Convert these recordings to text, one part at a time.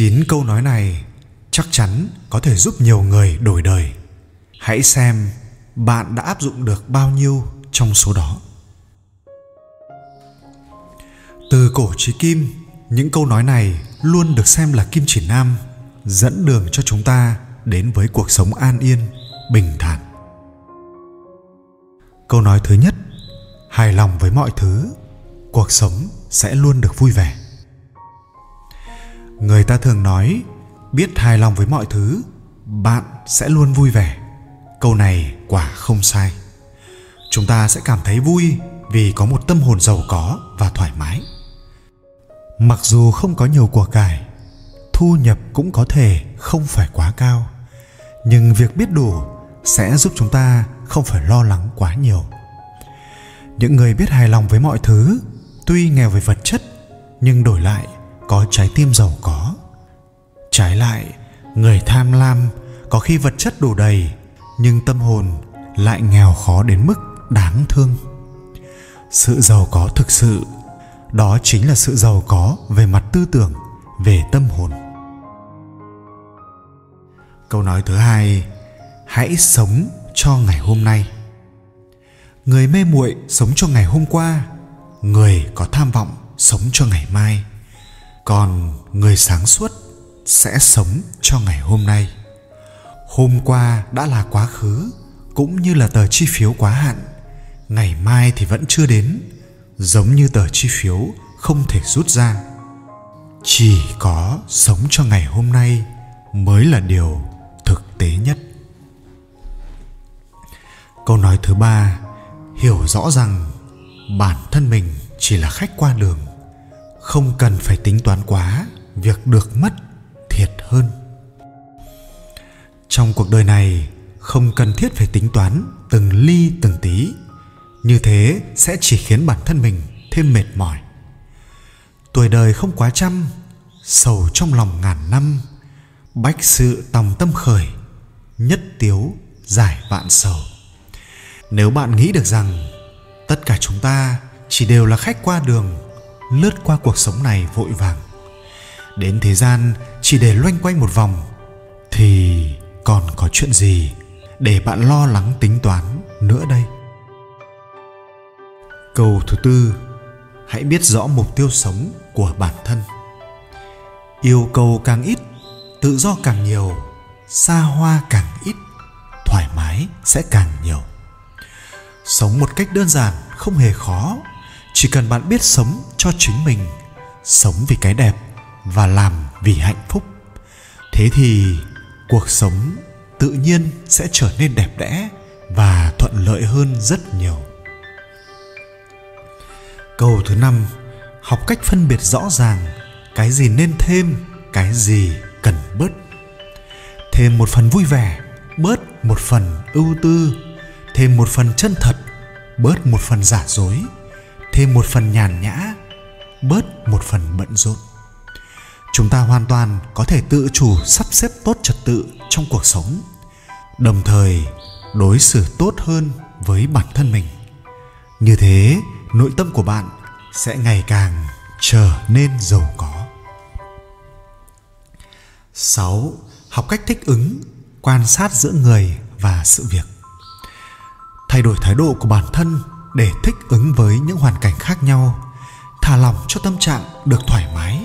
chín câu nói này chắc chắn có thể giúp nhiều người đổi đời. Hãy xem bạn đã áp dụng được bao nhiêu trong số đó. Từ cổ chí kim, những câu nói này luôn được xem là kim chỉ nam dẫn đường cho chúng ta đến với cuộc sống an yên, bình thản. Câu nói thứ nhất, hài lòng với mọi thứ, cuộc sống sẽ luôn được vui vẻ người ta thường nói, biết hài lòng với mọi thứ, bạn sẽ luôn vui vẻ. Câu này quả không sai. Chúng ta sẽ cảm thấy vui vì có một tâm hồn giàu có và thoải mái. Mặc dù không có nhiều của cải, thu nhập cũng có thể không phải quá cao, nhưng việc biết đủ sẽ giúp chúng ta không phải lo lắng quá nhiều. Những người biết hài lòng với mọi thứ, tuy nghèo về vật chất, nhưng đổi lại có trái tim giàu có. Trái lại, người tham lam có khi vật chất đủ đầy, nhưng tâm hồn lại nghèo khó đến mức đáng thương. Sự giàu có thực sự, đó chính là sự giàu có về mặt tư tưởng, về tâm hồn. Câu nói thứ hai, hãy sống cho ngày hôm nay. Người mê muội sống cho ngày hôm qua, người có tham vọng sống cho ngày mai còn người sáng suốt sẽ sống cho ngày hôm nay. Hôm qua đã là quá khứ, cũng như là tờ chi phiếu quá hạn. Ngày mai thì vẫn chưa đến, giống như tờ chi phiếu không thể rút ra. Chỉ có sống cho ngày hôm nay mới là điều thực tế nhất. Câu nói thứ ba, hiểu rõ rằng bản thân mình chỉ là khách qua đường không cần phải tính toán quá, việc được mất thiệt hơn. Trong cuộc đời này, không cần thiết phải tính toán từng ly từng tí. Như thế sẽ chỉ khiến bản thân mình thêm mệt mỏi. Tuổi đời không quá trăm, sầu trong lòng ngàn năm, bách sự tòng tâm khởi, nhất tiếu giải vạn sầu. Nếu bạn nghĩ được rằng tất cả chúng ta chỉ đều là khách qua đường lướt qua cuộc sống này vội vàng. Đến thế gian, chỉ để loanh quanh một vòng, thì còn có chuyện gì để bạn lo lắng tính toán nữa đây? Câu thứ tư, hãy biết rõ mục tiêu sống của bản thân. Yêu cầu càng ít, tự do càng nhiều, xa hoa càng ít, thoải mái sẽ càng nhiều. Sống một cách đơn giản, không hề khó chỉ cần bạn biết sống cho chính mình, sống vì cái đẹp và làm vì hạnh phúc. Thế thì cuộc sống tự nhiên sẽ trở nên đẹp đẽ và thuận lợi hơn rất nhiều. Câu thứ năm, học cách phân biệt rõ ràng cái gì nên thêm, cái gì cần bớt. Thêm một phần vui vẻ, bớt một phần ưu tư. Thêm một phần chân thật, bớt một phần giả dối thêm một phần nhàn nhã bớt một phần bận rộn chúng ta hoàn toàn có thể tự chủ sắp xếp tốt trật tự trong cuộc sống đồng thời đối xử tốt hơn với bản thân mình như thế nội tâm của bạn sẽ ngày càng trở nên giàu có 6. Học cách thích ứng, quan sát giữa người và sự việc. Thay đổi thái độ của bản thân để thích ứng với những hoàn cảnh khác nhau, thả lỏng cho tâm trạng được thoải mái,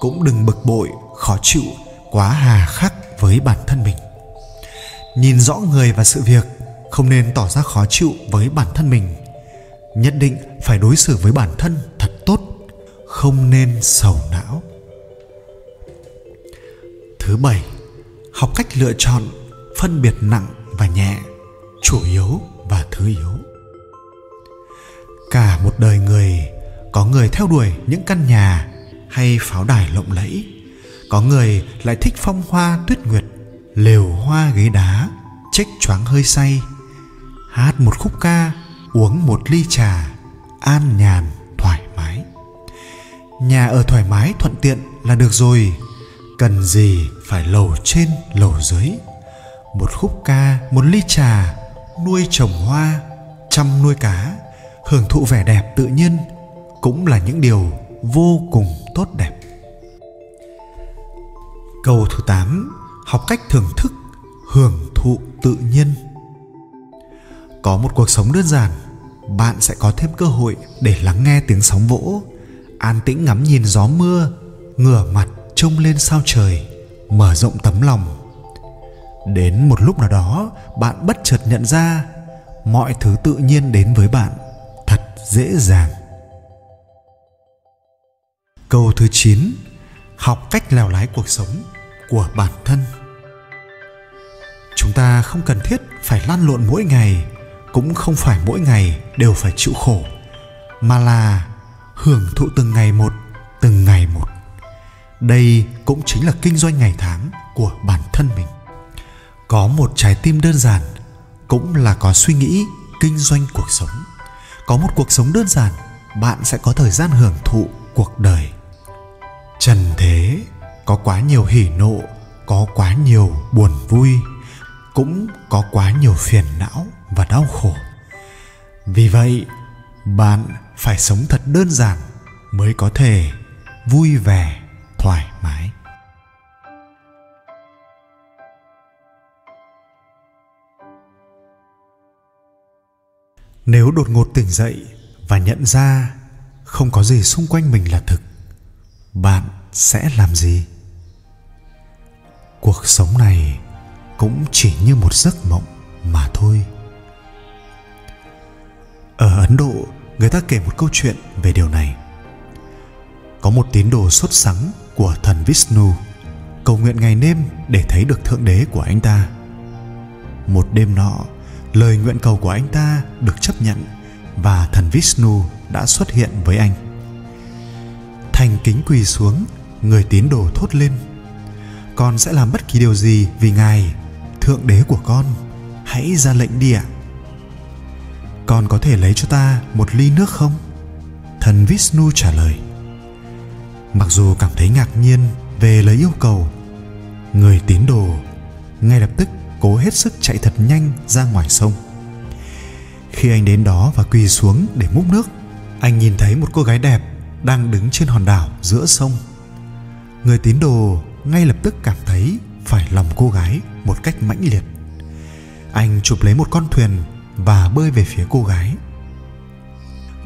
cũng đừng bực bội, khó chịu, quá hà khắc với bản thân mình. Nhìn rõ người và sự việc, không nên tỏ ra khó chịu với bản thân mình. Nhất định phải đối xử với bản thân thật tốt, không nên sầu não thứ bảy học cách lựa chọn phân biệt nặng và nhẹ chủ yếu và thứ yếu cả một đời người, có người theo đuổi những căn nhà hay pháo đài lộng lẫy, có người lại thích phong hoa tuyết nguyệt, lều hoa ghế đá, chếch choáng hơi say, hát một khúc ca, uống một ly trà, an nhàn, thoải mái. Nhà ở thoải mái, thuận tiện là được rồi, cần gì phải lầu trên, lầu dưới. Một khúc ca, một ly trà, nuôi trồng hoa, chăm nuôi cá hưởng thụ vẻ đẹp tự nhiên cũng là những điều vô cùng tốt đẹp. Câu thứ 8 Học cách thưởng thức, hưởng thụ tự nhiên. Có một cuộc sống đơn giản Bạn sẽ có thêm cơ hội để lắng nghe tiếng sóng vỗ An tĩnh ngắm nhìn gió mưa Ngửa mặt trông lên sao trời Mở rộng tấm lòng. Đến một lúc nào đó bạn bất chợt nhận ra mọi thứ tự nhiên đến với bạn dễ dàng. Câu thứ 9 học cách lèo lái cuộc sống của bản thân. Chúng ta không cần thiết phải lăn lộn mỗi ngày, cũng không phải mỗi ngày đều phải chịu khổ, mà là hưởng thụ từng ngày một, từng ngày một. Đây cũng chính là kinh doanh ngày tháng của bản thân mình. Có một trái tim đơn giản, cũng là có suy nghĩ kinh doanh cuộc sống có một cuộc sống đơn giản, bạn sẽ có thời gian hưởng thụ cuộc đời. Trần thế, có quá nhiều hỉ nộ, có quá nhiều buồn vui, cũng có quá nhiều phiền não và đau khổ. Vì vậy, bạn phải sống thật đơn giản mới có thể vui vẻ, thoải nếu đột ngột tỉnh dậy và nhận ra không có gì xung quanh mình là thực, bạn sẽ làm gì? Cuộc sống này cũng chỉ như một giấc mộng mà thôi. Ở ấn độ, người ta kể một câu chuyện về điều này. Có một tín đồ xuất sắng của thần vishnu cầu nguyện ngày đêm để thấy được thượng đế của anh ta. Một đêm nọ lời nguyện cầu của anh ta được chấp nhận và thần Vishnu đã xuất hiện với anh. Thành kính quỳ xuống, người tín đồ thốt lên. Con sẽ làm bất kỳ điều gì vì Ngài, Thượng Đế của con. Hãy ra lệnh đi ạ. Con có thể lấy cho ta một ly nước không? Thần Vishnu trả lời. Mặc dù cảm thấy ngạc nhiên về lời yêu cầu, người tín đồ ngay lập tức cố hết sức chạy thật nhanh ra ngoài sông. Khi anh đến đó và quỳ xuống để múc nước, anh nhìn thấy một cô gái đẹp đang đứng trên hòn đảo giữa sông. Người tín đồ ngay lập tức cảm thấy phải lòng cô gái một cách mãnh liệt. Anh chụp lấy một con thuyền và bơi về phía cô gái.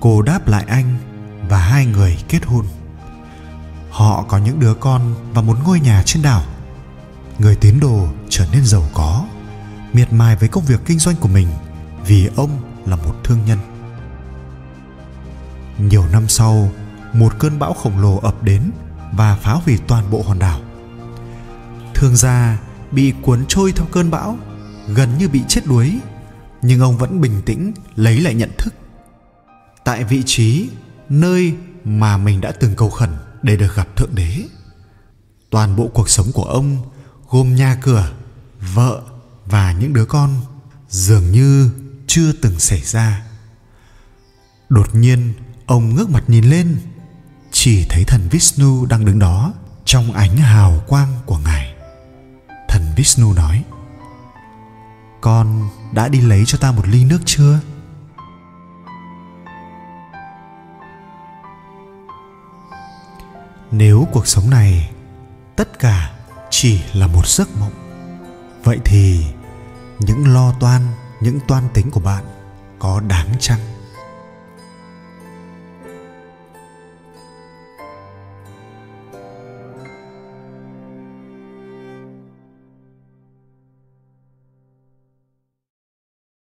Cô đáp lại anh và hai người kết hôn. Họ có những đứa con và một ngôi nhà trên đảo người tín đồ trở nên giàu có, miệt mài với công việc kinh doanh của mình vì ông là một thương nhân. Nhiều năm sau, một cơn bão khổng lồ ập đến và phá hủy toàn bộ hòn đảo. Thương gia bị cuốn trôi theo cơn bão, gần như bị chết đuối, nhưng ông vẫn bình tĩnh lấy lại nhận thức. Tại vị trí, nơi mà mình đã từng cầu khẩn để được gặp thượng đế, toàn bộ cuộc sống của ông gồm nhà cửa, vợ và những đứa con dường như chưa từng xảy ra. Đột nhiên, ông ngước mặt nhìn lên, chỉ thấy thần vishnu đang đứng đó trong ánh hào quang của ngài. Thần vishnu nói, con đã đi lấy cho ta một ly nước chưa? Nếu cuộc sống này, tất cả chỉ là một giấc mộng. Vậy thì những lo toan, những toan tính của bạn có đáng chăng?